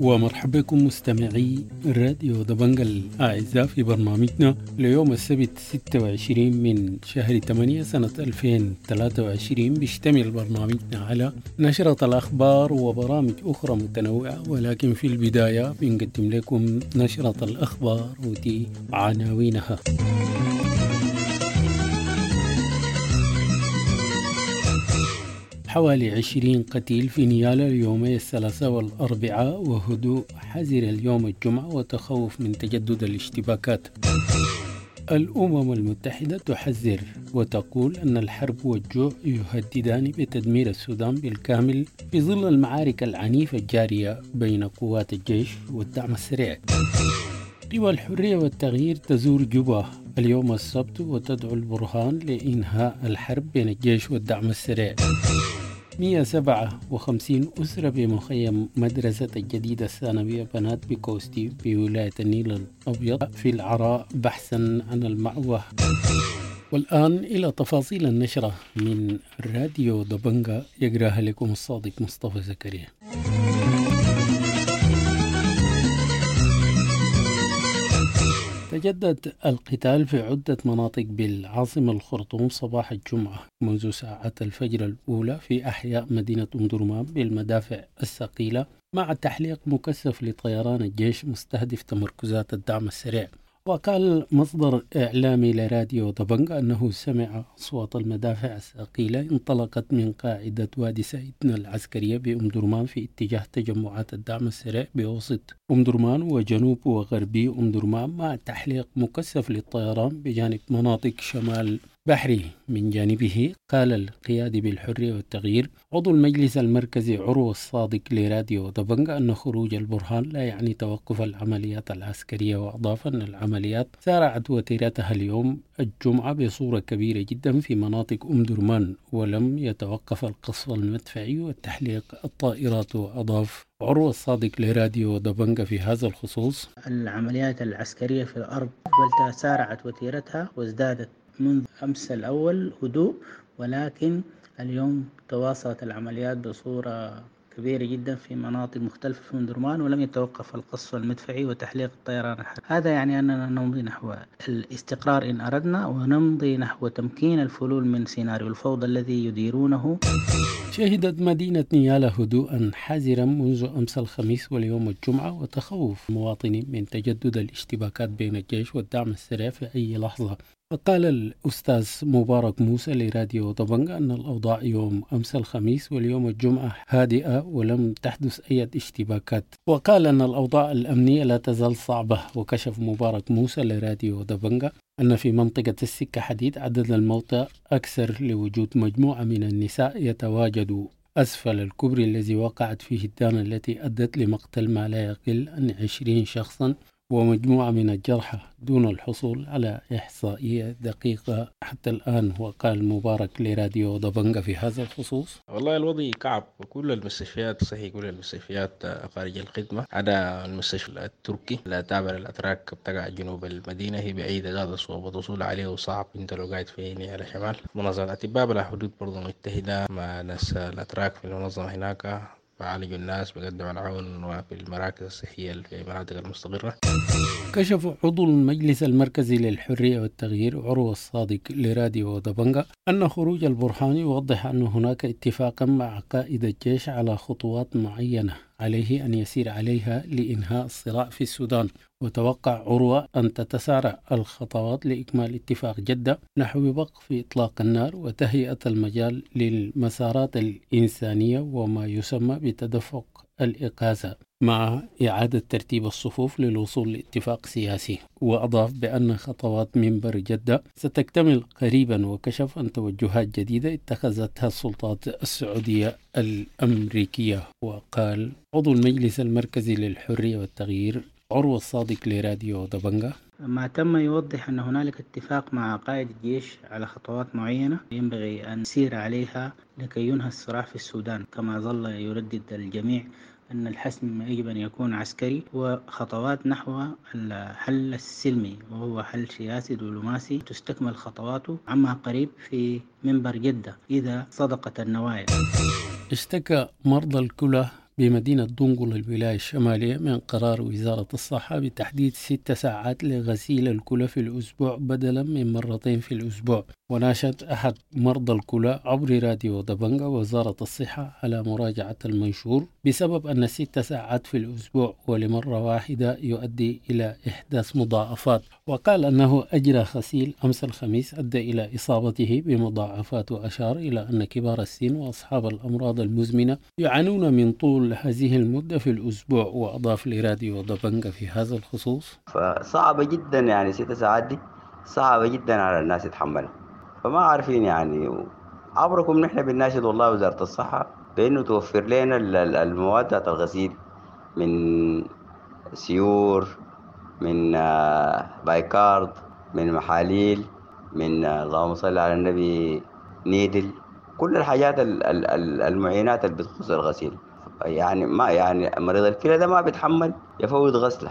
ومرحبا بكم مستمعي راديو دبنجا الأعزاء في برنامجنا ليوم السبت 26 من شهر 8 سنة 2023 بيشتمل برنامجنا على نشرة الأخبار وبرامج أخرى متنوعة ولكن في البداية بنقدم لكم نشرة الأخبار ودي عناوينها. حوالي عشرين قتيل في نيالا اليومي الثلاثاء والأربعاء وهدوء حذر اليوم الجمعة وتخوف من تجدد الاشتباكات. الأمم المتحدة تحذر وتقول أن الحرب والجوع يهددان بتدمير السودان بالكامل في ظل المعارك العنيفة الجارية بين قوات الجيش والدعم السريع. قوى الحرية والتغيير تزور جوبا اليوم السبت وتدعو البرهان لإنهاء الحرب بين الجيش والدعم السريع. 157 أسرة بمخيم مدرسة الجديدة الثانوية بنات بكوستي بولاية النيل الأبيض في العراء بحثا عن المأوى. والآن إلى تفاصيل النشرة من راديو دبنجا يقراها لكم الصادق مصطفى زكريا. تجدد القتال في عدة مناطق بالعاصمة الخرطوم صباح الجمعة منذ ساعات الفجر الأولى في أحياء مدينة أم درمان بالمدافع الثقيلة مع تحليق مكثف لطيران الجيش مستهدف تمركزات الدعم السريع. وقال مصدر إعلامي لراديو دبنجا أنه سمع أصوات المدافع الثقيلة انطلقت من قاعدة وادي سيدنا العسكرية بأم درمان في اتجاه تجمعات الدعم السريع بوسط أم درمان وجنوب وغربي أم درمان مع تحليق مكثف للطيران بجانب مناطق شمال بحري من جانبه قال القيادي بالحرية والتغيير عضو المجلس المركزي عروة الصادق لراديو دبنجا أن خروج البرهان لا يعني توقف العمليات العسكرية وأضاف أن العمليات سارعت وتيرتها اليوم الجمعة بصورة كبيرة جدا في مناطق أم درمان ولم يتوقف القصف المدفعي والتحليق الطائرات. وأضاف عروة الصادق لراديو دبنجا في هذا الخصوص العمليات العسكرية في الأرض بل سارعت وتيرتها وازدادت منذ أمس الأول هدوء ولكن اليوم تواصلت العمليات بصورة كبيرة جدا في مناطق مختلفة في درمان ولم يتوقف القصف المدفعي وتحليق الطيران الحربي هذا يعني أننا نمضي نحو الاستقرار إن أردنا ونمضي نحو تمكين الفلول من سيناريو الفوضى الذي يديرونه. شهدت مدينة نيالا هدوءا حذرا منذ أمس الخميس واليوم الجمعة وتخوف مواطنين من تجدد الاشتباكات بين الجيش والدعم السريع في أي لحظة. وقال الأستاذ مبارك موسى لراديو طبنجة أن الأوضاع يوم أمس الخميس واليوم الجمعة هادئة ولم تحدث أي اشتباكات. وقال أن الأوضاع الأمنية لا تزال صعبة وكشف مبارك موسى لراديو دبنجة أن في منطقة السكة حديد عدد الموتى أكثر لوجود مجموعة من النساء يتواجدوا أسفل الكبري الذي وقعت فيه الدانة التي أدت لمقتل ما لا يقل عن عشرين شخصا. ومجموعة من الجرحى دون الحصول على إحصائية دقيقة. حتى الآن وقال مبارك لراديو دبنجا في هذا الخصوص. والله الوضع كعب. وكل المستشفيات صحيح كل المستشفيات خارج الخدمة. عدا المستشفى التركي لا تابع للأتراك بتقع جنوب المدينة. هي بعيدة ذات الصعوبة والوصول عليه صعب انت لو قاعد في على شمال منظمة أطباء بلا حدود برضه متحدة. مع ناس الأتراك في المنظمة هناك. بعالج الناس بقدم العون وفي المراكز الصحية في المناطق المستقرة. كشف عضو المجلس المركزي للحرية والتغيير عروة الصادق لراديو دبنجا أن خروج البرهان يوضح أن هناك اتفاقا مع قائد الجيش على خطوات معينة عليه أن يسير عليها لإنهاء الصراع في السودان. وتوقع عروة أن تتسارع الخطوات لإكمال اتفاق جدة نحو وقف إطلاق النار وتهيئة المجال للمسارات الإنسانية وما يسمى بتدفق الإقازة. مع إعادة ترتيب الصفوف للوصول لاتفاق سياسي. وأضاف بأن خطوات منبر جدة ستكتمل قريبا وكشف عن توجهات جديدة اتخذتها السلطات السعودية الأمريكية. وقال عضو المجلس المركزي للحرية والتغيير عروة الصادق لراديو دبنجا ما تم يوضح أن هنالك اتفاق مع قائد الجيش على خطوات معينة ينبغي أن نسير عليها لكي ينهى الصراع في السودان. كما ظل يردد الجميع أن الحسم يجب أن يكون عسكري وخطوات نحو الحل السلمي وهو حل سياسي دبلوماسي تستكمل خطواته عما قريب في منبر جدة إذا صدقت النوايا. اشتكى مرضى الكلى بمدينة دنقل الولاية الشمالية من قرار وزارة الصحة بتحديد ست ساعات لغسيل الكلى في الأسبوع بدلا من مرتين في الأسبوع. وناشد أحد مرضى الكلى عبر راديو دبنجا وزارة الصحة على مراجعة المنشور بسبب أن ست ساعات في الأسبوع ولمرة واحدة يؤدي إلى إحداث مضاعفات. وقال أنه أجرى غسيل أمس الخميس أدى إلى إصابته بمضاعفات وأشار إلى أن كبار السن وأصحاب الأمراض المزمنة يعانون من طول هذه المدة في الأسبوع وأضاف لراديو دبنجا في هذا الخصوص. فصعبة جدا يعني ست ساعات دي صعبة جدا على الناس يتحملها. فما عارفين يعني عبركم نحن بنناشد والله وزارة الصحة بأنه توفر لنا المواد بتاعت الغسيل من سيور من bicarb من محاليل من اللهم صل على النبي needle كل الحاجات المعينات اللي بتخص الغسيل. يعني ما يعني مريض الكلى ده ما بيتحمل يفوت غسلة.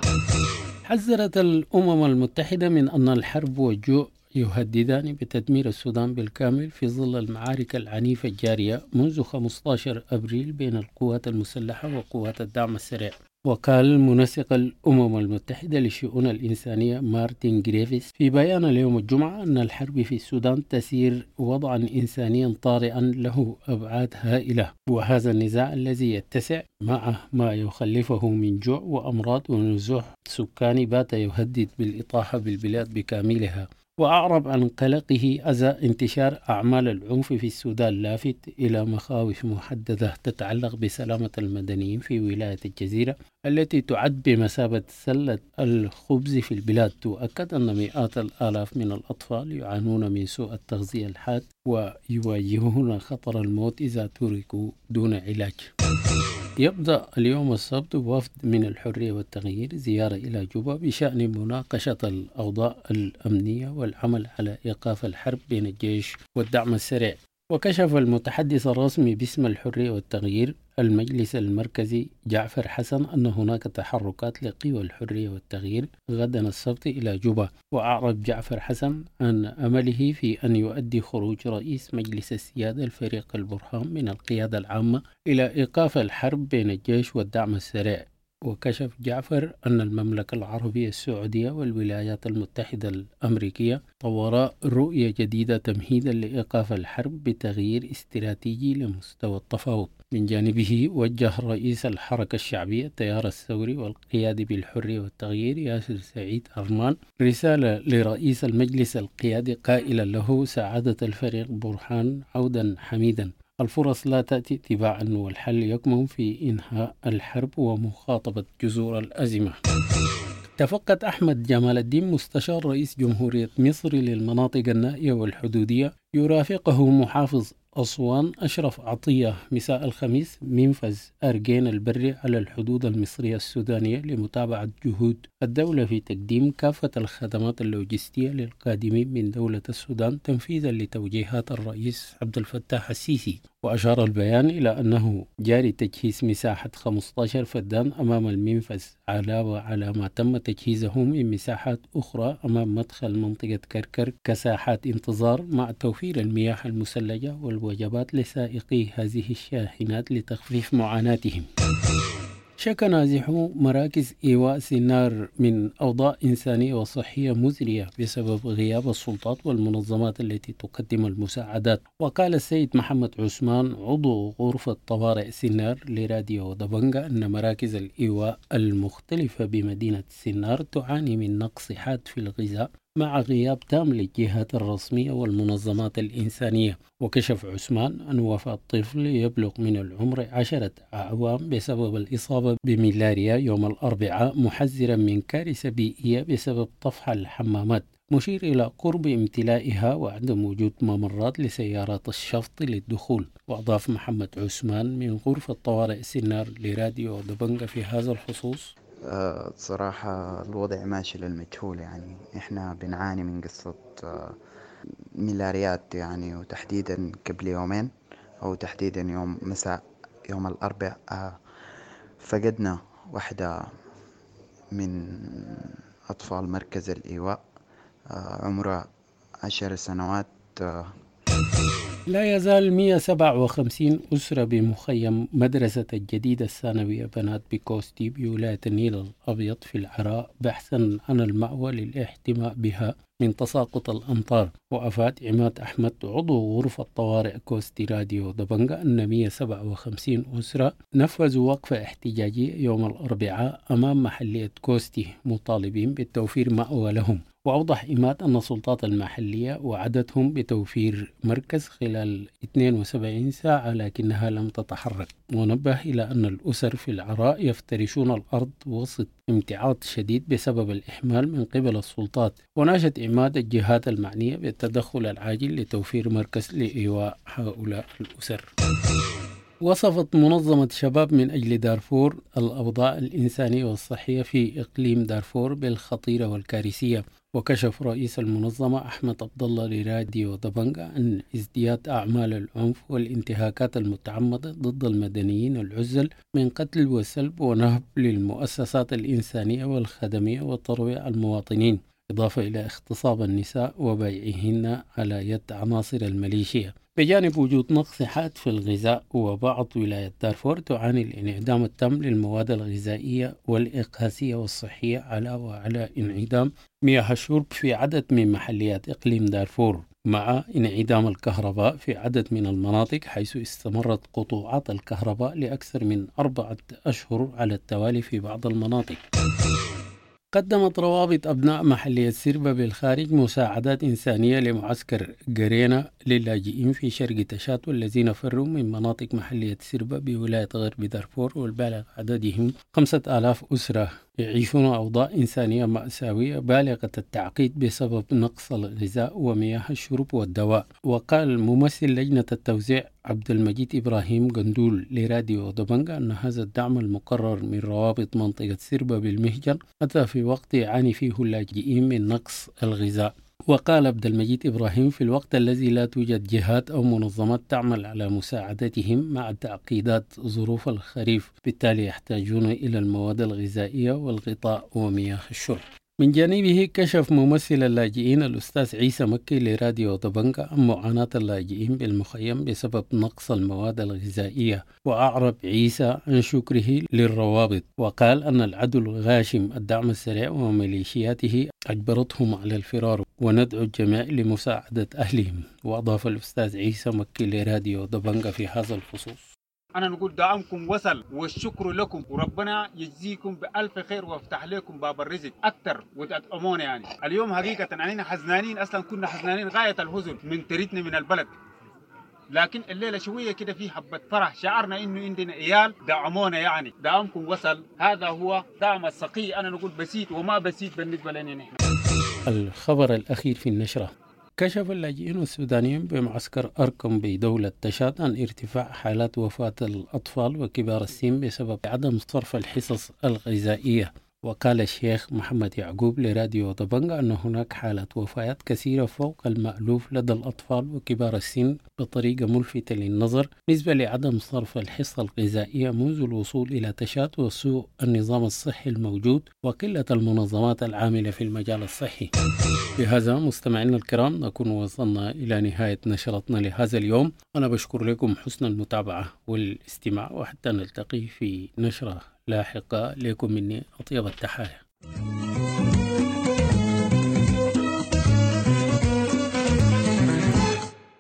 حذرت الأمم المتحدة من أن الحرب والجوع يهددان بتدمير السودان بالكامل في ظل المعارك العنيفة الجارية منذ 15 أبريل بين القوات المسلحة وقوات الدعم السريع. وقال منسق الأمم المتحدة للشؤون الإنسانية مارتن جريفيس في بيان اليوم الجمعة أن الحرب في السودان تثير وضعا إنسانيا طارئا له أبعاد هائلة وهذا النزاع الذي يتسع مع ما يخلفه من جوع وأمراض ونزوح سكاني بات يهدد بالإطاحة بالبلاد بكاملها. وأعرب عن قلقه أزى انتشار أعمال العنف في السودان لافت إلى مخاوف محددة تتعلق بسلامة المدنيين في ولاية الجزيرة التي تعد بمثابة سلة الخبز في البلاد. وأكد أن مئات الآلاف من الأطفال يعانون من سوء التغذية الحاد ويواجهون خطر الموت إذا تركوا دون علاج. يبدأ اليوم السبت وفد من الحرية والتغيير زيارة إلى جوبا بشأن مناقشة الأوضاع الأمنية والعمل على إيقاف الحرب بين الجيش والدعم السريع. وكشف المتحدث الرسمي باسم الحرية والتغيير المجلس المركزي جعفر حسن أن هناك تحركات لقوى الحرية والتغيير غدا السبت إلى جوبا. وأعرب جعفر حسن عن أمله في أن يؤدي خروج رئيس مجلس السيادة الفريق البرهان من القيادة العامة إلى إيقاف الحرب بين الجيش والدعم السريع. وكشف جعفر أن المملكة العربية السعودية والولايات المتحدة الأمريكية طورا رؤية جديدة تمهيدا لإيقاف الحرب بتغيير استراتيجي لمستوى التفاوض. من جانبه وجه رئيس الحركة الشعبية التيار الثوري والقيادي بالحرية والتغيير ياسر سعيد أرمان رسالة لرئيس المجلس القيادي قائلا له سعادة الفريق برهان عودا حميدا. الفرص لا تأتي تباعا والحل يكمن في إنهاء الحرب ومخاطبة جذور الأزمة. تفقد أحمد جمال الدين مستشار رئيس جمهورية مصر للمناطق النائية والحدودية يرافقه محافظ أسوان أشرف عطية مساء الخميس منفذ أرجين البري على الحدود المصرية السودانية لمتابعة جهود الدولة في تقديم كافة الخدمات اللوجستية للقادمين من دولة السودان تنفيذا لتوجيهات الرئيس عبد الفتاح السيسي. وأشار البيان إلى أنه جاري تجهيز مساحة 15 فدان أمام المنفذ علاوة على ما تم تجهيزه من مساحات أخرى أمام مدخل منطقة كركر كساحات انتظار مع توفير المياه المثلجة والوجبات لسائقي هذه الشاحنات لتخفيف معاناتهم. شكى نازحو مراكز إيواء سنار من أوضاع إنسانية وصحية مزرية بسبب غياب السلطات والمنظمات التي تقدم المساعدات. وقال السيد محمد عثمان عضو غرفة طوارئ سنار لراديو دبنجا أن مراكز الإيواء المختلفة بمدينة سنار تعاني من نقص حاد في الغذاء مع غياب تام للجهات الرسمية والمنظمات الإنسانية. وكشف عثمان أن وفاة طفل يبلغ من العمر عشرة أعوام بسبب الإصابة بملاريا يوم الأربعاء محذرا من كارثة بيئية بسبب طفح الحمامات. مشير إلى قرب امتلائها وعدم وجود ممرات لسيارات الشفط للدخول. وأضاف محمد عثمان من غرفة طوارئ سنار لراديو دبنجا في هذا الخصوص. أه صراحة الوضع ماشي للمجهول يعني. إحنا بنعاني من قصة أه ملاريات يعني وتحديدا قبل يومين أو تحديدا يوم مساء يوم الاربع أه فقدنا واحدة من أطفال مركز الإيواء آه، عمرها عشر سنوات. آه، لا يزال 157 أسرة بمخيم مدرسة الجديدة الثانوية بنات بكوستي بولاية النيل الأبيض في العراء بحثا عن المأوى للاحتماء بها من تساقط الأمطار. وأفاد عماد أحمد عضو غرفة طوارئ كوستي راديو دبنجا أن 157 أسرة نفذوا وقفة احتجاجية يوم الأربعاء أمام محلية كوستي مطالبين بتوفير مأوى لهم. وأوضح عماد أن السلطات المحلية وعدتهم بتوفير مركز خلال 72 ساعة لكنها لم تتحرك. ونبه إلى أن الأسر في العراء يفترشون الأرض وسط امتعاض شديد بسبب الإحمال من قبل السلطات. وناشد إماد الجهات المعنية بالتدخل العاجل لتوفير مركز لإيواء هؤلاء الأسر. وصفت منظمة شباب من أجل دارفور الأوضاع الإنسانية والصحية في إقليم دارفور بالخطيرة والكارثية. وكشف رئيس المنظمة أحمد عبد الله لراديو دبنجا عن ازدياد أعمال العنف والانتهاكات المتعمدة ضد المدنيين العزل من قتل وسلب ونهب للمؤسسات الإنسانية والخدمية وترويع المواطنين إضافة إلى اغتصاب النساء وبيعهن على يد عناصر الميليشيا. بجانب وجود نقص حاد في الغذاء وبعض ولايات دارفور تعاني الانعدام التام للمواد الغذائية والإقاسية والصحية على وعلى انعدام مياه الشرب في عدد من محليات إقليم دارفور مع انعدام الكهرباء في عدد من المناطق حيث استمرت قطوعات الكهرباء لأكثر من أربعة أشهر على التوالي في بعض المناطق. قدمت روابط أبناء محلية سربة بالخارج مساعدات إنسانية لمعسكر قرينا للاجئين في شرق تشات والذين فروا من مناطق محلية سربة بولاية غرب دارفور والبالغ عددهم خمسة آلاف أسرة. يعيشون أوضاع إنسانية مأساوية بالغة التعقيد بسبب نقص الغذاء ومياه الشرب والدواء. وقال ممثل لجنة التوزيع عبد المجيد إبراهيم قندول لراديو دبنجا أن هذا الدعم المقرر من روابط منطقة سربة بالمهجر أتى في وقت يعاني فيه اللاجئين من نقص الغذاء. وقال عبد المجيد إبراهيم في الوقت الذي لا توجد جهات أو منظمات تعمل على مساعدتهم مع تعقيدات ظروف الخريف بالتالي يحتاجون إلى المواد الغذائية والغطاء ومياه الشرب. من جانبه كشف ممثل اللاجئين الأستاذ عيسى مكي لراديو طبنجة عن معاناة اللاجئين بالمخيم بسبب نقص المواد الغذائية. وأعرب عيسى عن شكره للروابط وقال أن العدو الغاشم الدعم السريع وميليشياته أجبرتهم على الفرار وندعو الجميع لمساعدة أهلهم. وأضاف الأستاذ عيسى مكي لراديو دبنجة في هذا الخصوص. أنا نقول دعمكم وصل والشكر لكم. وربنا يجزيكم بألف خير ويفتح لكم باب الرزق أكثر وتدعمونا يعني. اليوم حقيقة علينا حزنانين أصلا كنا حزنانين غاية الحزن من تريتنا من البلد. لكن الليلة شوية كده في حبة فرح شعرنا إنه عندنا عيال دعمونا يعني. دعمكم وصل. هذا هو دعم السقي. أنا نقول بسيط وما بسيط بالنسبة لنا نحن. الخبر الأخير في النشرة. كشف اللاجئين السودانيين بمعسكر أركم بدولة تشاد عن ارتفاع حالات وفاة الأطفال وكبار السن بسبب عدم صرف الحصص الغذائية. وقال الشيخ محمد يعقوب لراديو طبنجة أن هناك حالات وفيات كثيرة فوق المألوف لدى الأطفال وكبار السن بطريقة ملفتة للنظر نسبة لعدم صرف الحصة الغذائية منذ الوصول إلى تشاد وسوء النظام الصحي الموجود وقلة المنظمات العاملة في المجال الصحي. بهذا مستمعينا الكرام نكون وصلنا إلى نهاية نشرتنا لهذا اليوم. أنا بشكر لكم حسن المتابعة والاستماع وحتى نلتقي في نشرة لاحقة لكم مني أطيب التحايا.